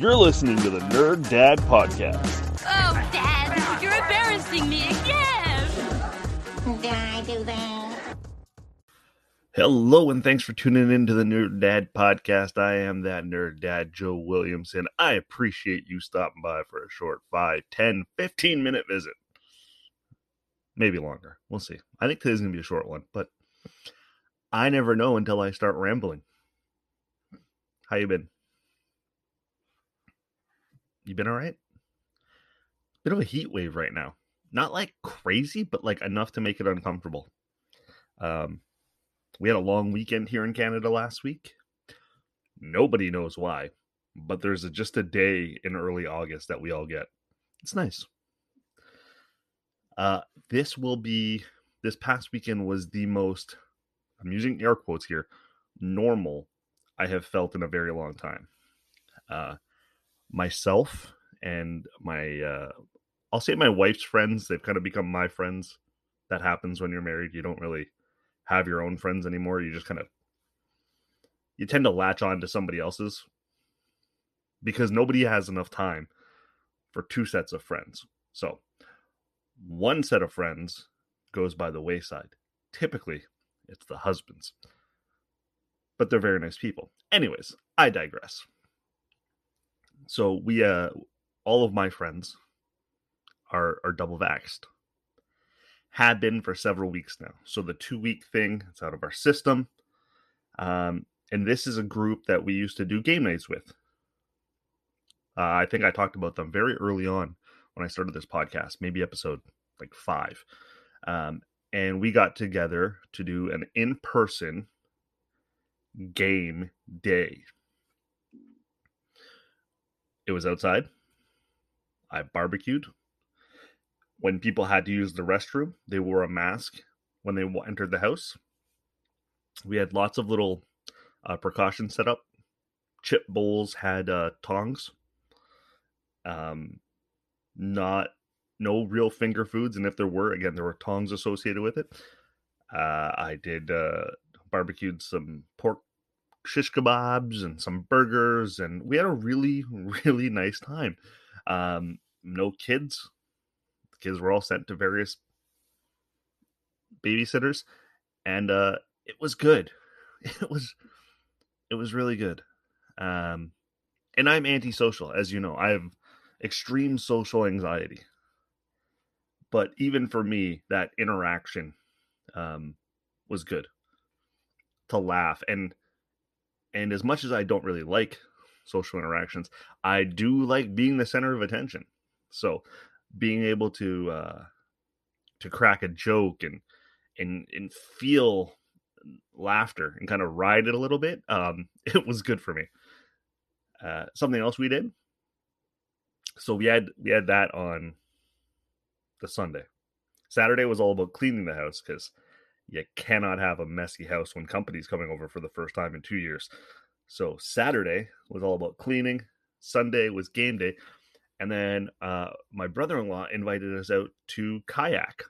You're listening to the Nerd Dad Podcast. Oh, Dad, you're embarrassing me again. Did I do that? Hello, and thanks for tuning in to the Nerd Dad Podcast. I am that Nerd Dad, Joe Williamson. I appreciate you stopping by for a short 5, 10, 15 minute visit. Maybe longer. We'll see. I think today's going to be a short one, but I never know until I start rambling. How you been? You been all right? Bit of a heat wave right now. Not like crazy, but like enough to make it uncomfortable. Um, we had a long weekend here in Canada last week. Nobody knows why, but there's a, just a day in early August that we all get. It's nice. Uh, this will be this past weekend was the most I'm using air quotes here normal I have felt in a very long time. Uh, myself and my uh, I'll say my wife's friends, they've kind of become my friends. That happens when you're married. You don't really have your own friends anymore. You just kind of you tend to latch on to somebody else's because nobody has enough time for two sets of friends. So, one set of friends goes by the wayside. Typically, it's the husbands. But they're very nice people. Anyways, I digress. So, we uh all of my friends are are double vaxxed had been for several weeks now. So the two week thing, it's out of our system. Um, and this is a group that we used to do game nights with. Uh, I think I talked about them very early on when I started this podcast, maybe episode like five. Um, and we got together to do an in person game day. It was outside. I barbecued when people had to use the restroom, they wore a mask when they entered the house. We had lots of little uh, precautions set up. Chip bowls had uh, tongs. Um, not no real finger foods, and if there were, again, there were tongs associated with it. Uh, I did uh, barbecued some pork shish kebabs and some burgers, and we had a really really nice time. Um, no kids, The kids were all sent to various babysitters and uh it was good. It was it was really good. Um and i'm antisocial as you know. I have extreme social anxiety. But even for me that interaction um was good to laugh. And and as much as i don't really like social interactions i do like being the center of attention. So being able to uh to crack a joke and and and feel laughter and kind of ride it a little bit um it was good for me. Uh something else we did? So we had we had that on the sunday. Saturday was all about cleaning the house because you cannot have a messy house when company's coming over for the first time in two years. So saturday was all about cleaning sunday was game day and then uh, my brother-in-law invited us out to kayak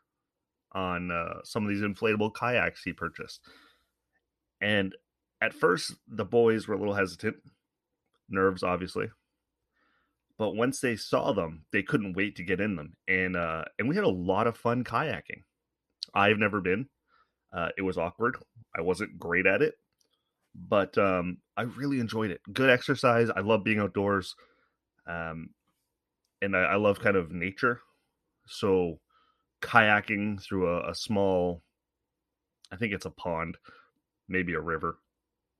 on uh, some of these inflatable kayaks he purchased. And at first the boys were a little hesitant nerves obviously but once they saw them they couldn't wait to get in them. And uh, and we had a lot of fun kayaking. I've never been uh, it was awkward i wasn't great at it but um, i really enjoyed it good exercise i love being outdoors um, and I, I love kind of nature. So kayaking through a, a small, I think it's a pond, maybe a river.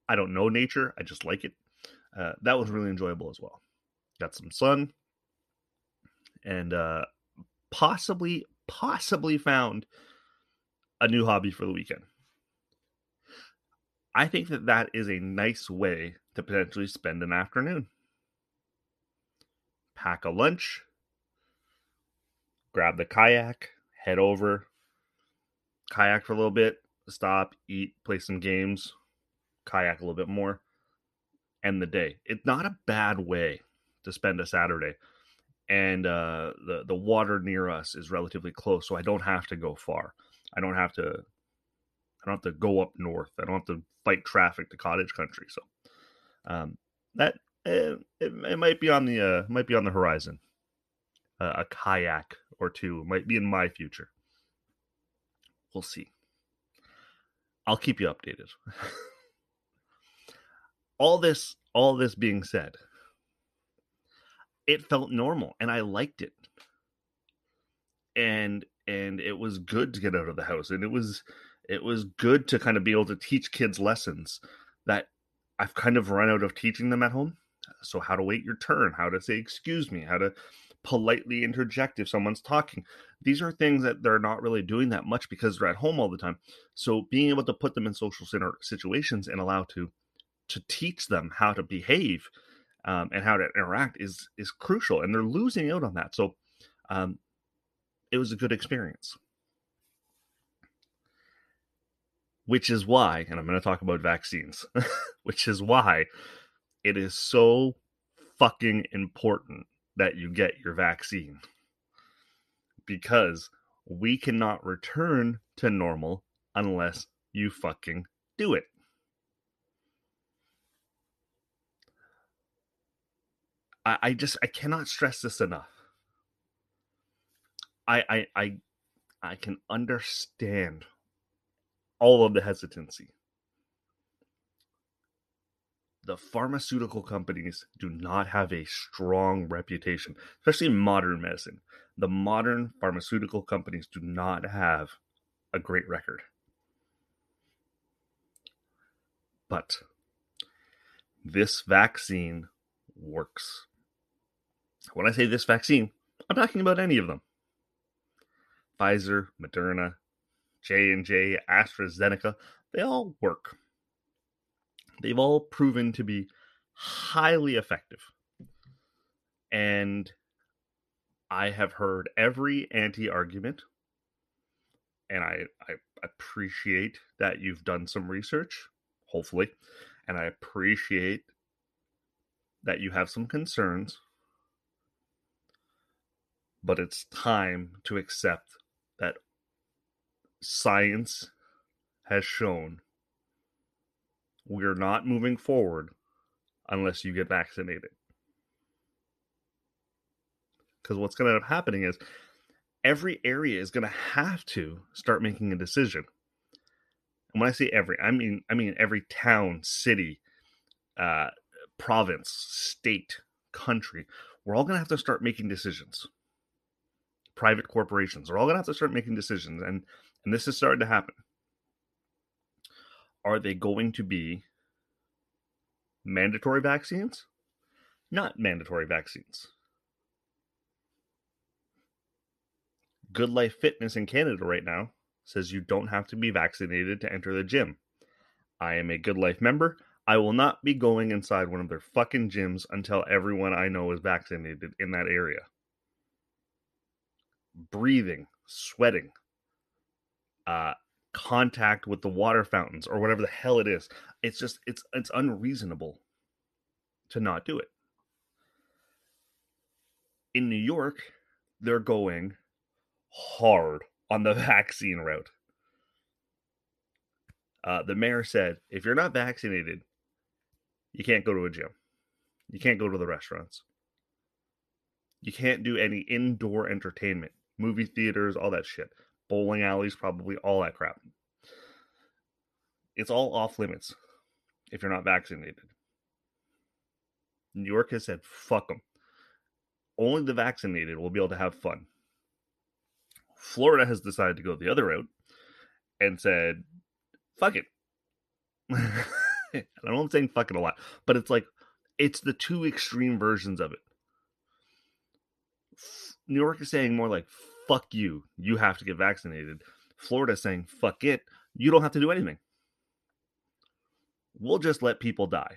I don't know nature. I just like it. Uh, that was really enjoyable as well. Got some sun, and uh, possibly, possibly found a new hobby for the weekend. I think that that is a nice way to potentially spend an afternoon. Pack a lunch, grab the kayak, head over, kayak for a little bit, stop, eat, play some games, kayak a little bit more, end the day. It's not a bad way to spend a Saturday. And uh, the the water near us is relatively close, so I don't have to go far. I don't have to. I don't have to go up north. I don't have to fight traffic to cottage country. So um, that eh, it, it might be on the uh, might be on the horizon. Uh, a kayak or two might be in my future. We'll see. I'll keep you updated. all this all this being said, it felt normal and I liked it. And and it was good to get out of the house and it was it was good to kind of be able to teach kids lessons that I've kind of run out of teaching them at home. So how to wait your turn, how to say excuse me, how to politely interject if someone's talking. These are things that they're not really doing that much because they're at home all the time. So being able to put them in social center situations and allow to to teach them how to behave um, and how to interact is is crucial, and they're losing out on that. So um, it was a good experience. Which is why, and I'm going to talk about vaccines, which is why it is so fucking important that you get your vaccine because we cannot return to normal unless you fucking do it. I, I just I cannot stress this enough. I I I I can understand all of the hesitancy the pharmaceutical companies do not have a strong reputation, especially in modern medicine. The modern pharmaceutical companies do not have a great record. But this vaccine works. When I say this vaccine, I'm talking about any of them. Pfizer, Moderna, J&J, AstraZeneca, they all work. They've all proven to be highly effective. And I have heard every anti argument. And I, I appreciate that you've done some research, hopefully. And I appreciate that you have some concerns. But it's time to accept that science has shown we're not moving forward unless you get vaccinated. Because what's going to end up happening is every area is going to have to start making a decision. And when I say every, I mean I mean every town, city, uh, province, state, country. We're all going to have to start making decisions. Private corporations are all going to have to start making decisions, and and this is starting to happen are they going to be mandatory vaccines? Not mandatory vaccines. Good Life Fitness in Canada right now says you don't have to be vaccinated to enter the gym. I am a Good Life member. I will not be going inside one of their fucking gyms until everyone I know is vaccinated in that area. Breathing, sweating, uh, contact with the water fountains or whatever the hell it is. It's just it's it's unreasonable to not do it. In New York, they're going hard on the vaccine route. Uh, the mayor said, if you're not vaccinated, you can't go to a gym. You can't go to the restaurants. You can't do any indoor entertainment, movie theaters, all that shit bowling alleys, probably all that crap. It's all off limits if you're not vaccinated. New York has said, fuck them. Only the vaccinated will be able to have fun. Florida has decided to go the other route and said, fuck it. I know I'm saying fuck it a lot, but it's like, it's the two extreme versions of it. New York is saying more like, fuck you, you have to get vaccinated. Florida saying, fuck it, you don't have to do anything. we'll just let people die.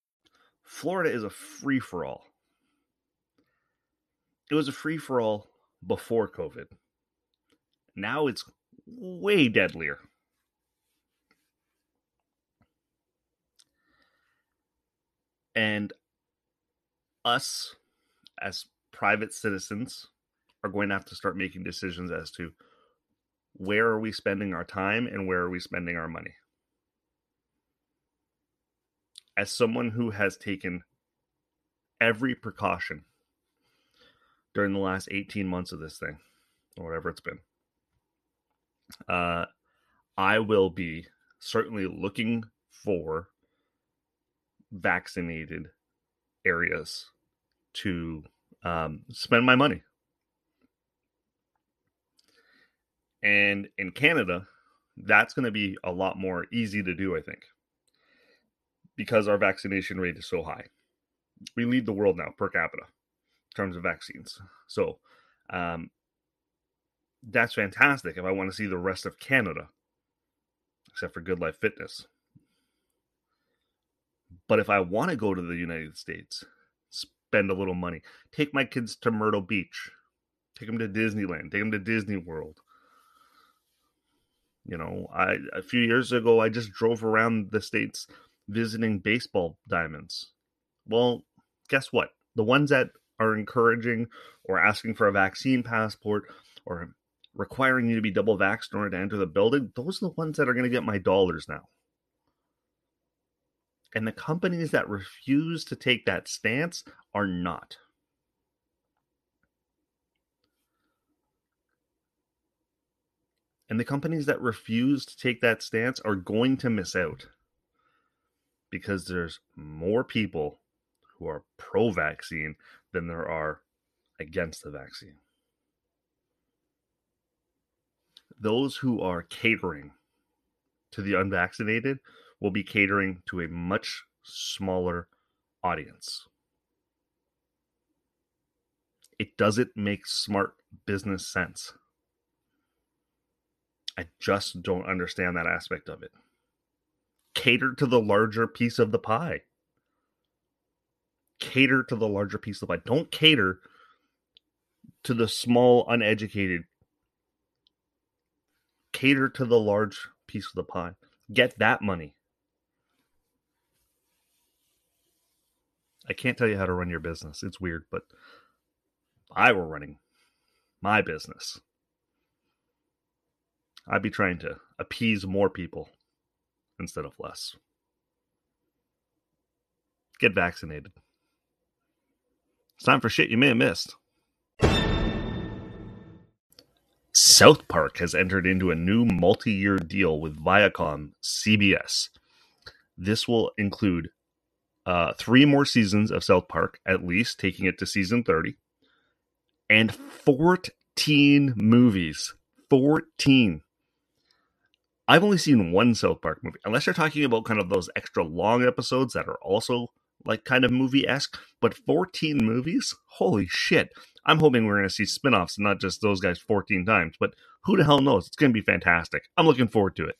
Florida is a free for all. It was a free for all before COVID. Now it's way deadlier. And us as private citizens are going to have to start making decisions as to where are we spending our time and where are we spending our money as someone who has taken every precaution during the last 18 months of this thing, or whatever it's been, uh, I will be certainly looking for vaccinated areas to um, spend my money. And in Canada, that's going to be a lot more easy to do, I think because our vaccination rate is so high. We lead the world now per capita in terms of vaccines. So um, that's fantastic if I want to see the rest of Canada, except for Good Life Fitness. But if I want to go to the United States, spend a little money, take my kids to Myrtle Beach, take them to Disneyland, take them to Disney World. You know, I a few years ago I just drove around the states visiting baseball diamonds. Well, guess what? The ones that are encouraging or asking for a vaccine passport or requiring you to be double vaxxed in order to enter the building, those are the ones that are going to get my dollars now. And the companies that refuse to take that stance are not. And the companies that refuse to take that stance are going to miss out because there's more people who are pro vaccine than there are against the vaccine. Those who are catering to the unvaccinated will be catering to a much smaller audience. It doesn't make smart business sense. I just don't understand that aspect of it cater to the larger piece of the pie. Cater to the larger piece of the pie. Don't cater to the small, uneducated. Cater to the large piece of the pie. Get that money. I can't tell you how to run your business. It's weird, but I were running my business, I'd be trying to appease more people instead of less. Get vaccinated. It's time for shit you may have missed. South Park has entered into a new multi year deal with Viacom CBS. This will include uh, three more seasons of South Park, at least, taking it to season 30, and 14 movies. 14. I've only seen one South Park movie, unless you're talking about kind of those extra long episodes that are also like kind of movie esque. But 14 movies? Holy shit. I'm hoping we're going to see spin offs not just those guys 14 times. But who the hell knows? It's going to be fantastic. I'm looking forward to it.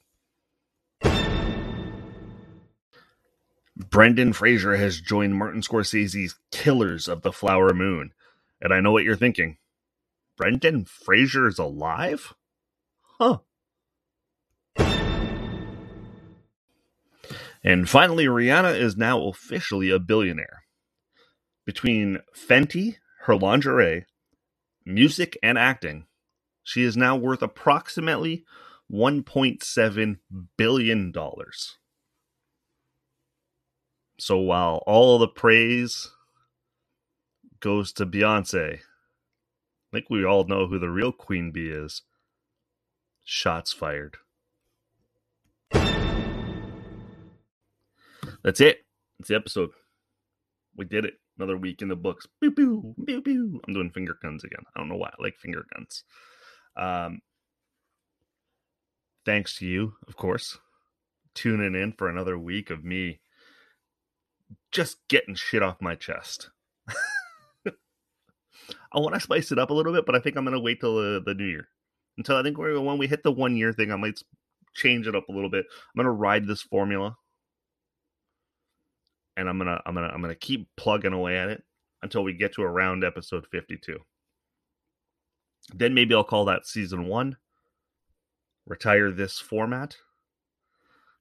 Brendan Fraser has joined Martin Scorsese's Killers of the Flower Moon. And I know what you're thinking. Brendan Fraser is alive? Huh. And finally, Rihanna is now officially a billionaire. Between Fenty, her lingerie, music, and acting, she is now worth approximately $1.7 billion. So while all the praise goes to Beyonce, I think we all know who the real queen bee is. Shots fired. That's it. That's the episode. We did it. Another week in the books. Pew, pew, pew, pew. I'm doing finger guns again. I don't know why. I like finger guns. Um, thanks to you, of course, tuning in for another week of me just getting shit off my chest. I want to spice it up a little bit, but I think I'm going to wait till the, the new year. Until I think when we hit the one year thing, I might change it up a little bit. I'm going to ride this formula and I'm gonna I'm gonna I'm gonna keep plugging away at it until we get to around episode 52. Then maybe I'll call that season one. Retire this format.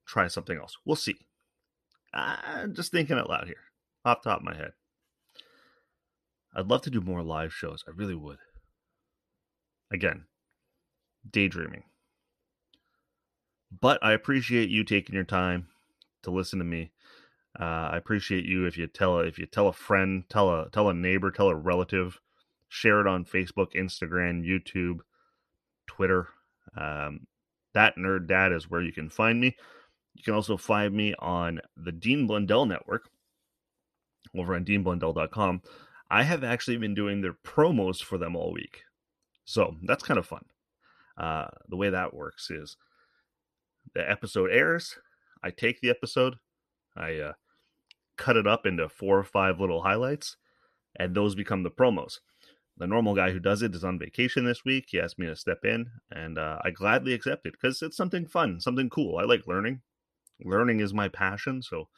Try something else. We'll see. I'm just thinking out loud here, off top of my head. I'd love to do more live shows. I really would. Again, daydreaming. But I appreciate you taking your time to listen to me uh, I appreciate you if you tell if you tell a friend, tell a tell a neighbor, tell a relative, share it on Facebook, Instagram, YouTube, Twitter. Um, that nerd dad is where you can find me. You can also find me on the Dean Blundell Network over on deanblundell.com. I have actually been doing their promos for them all week. So that's kind of fun. Uh, the way that works is the episode airs, I take the episode, I uh, cut it up into four or five little highlights, and those become the promos. The normal guy who does it is on vacation this week. He asked me to step in, and uh, I gladly accepted because it's something fun, something cool. I like learning. Learning is my passion. So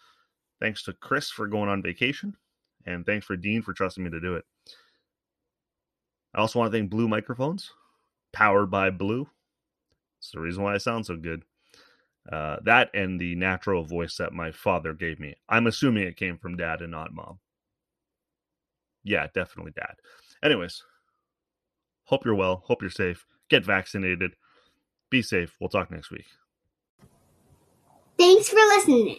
thanks to Chris for going on vacation, and thanks for Dean for trusting me to do it. I also want to thank Blue Microphones, powered by Blue. It's the reason why I sound so good. Uh, that and the natural voice that my father gave me. I'm assuming it came from dad and not mom. Yeah, definitely dad. Anyways, hope you're well. Hope you're safe. Get vaccinated. Be safe. We'll talk next week. Thanks for listening.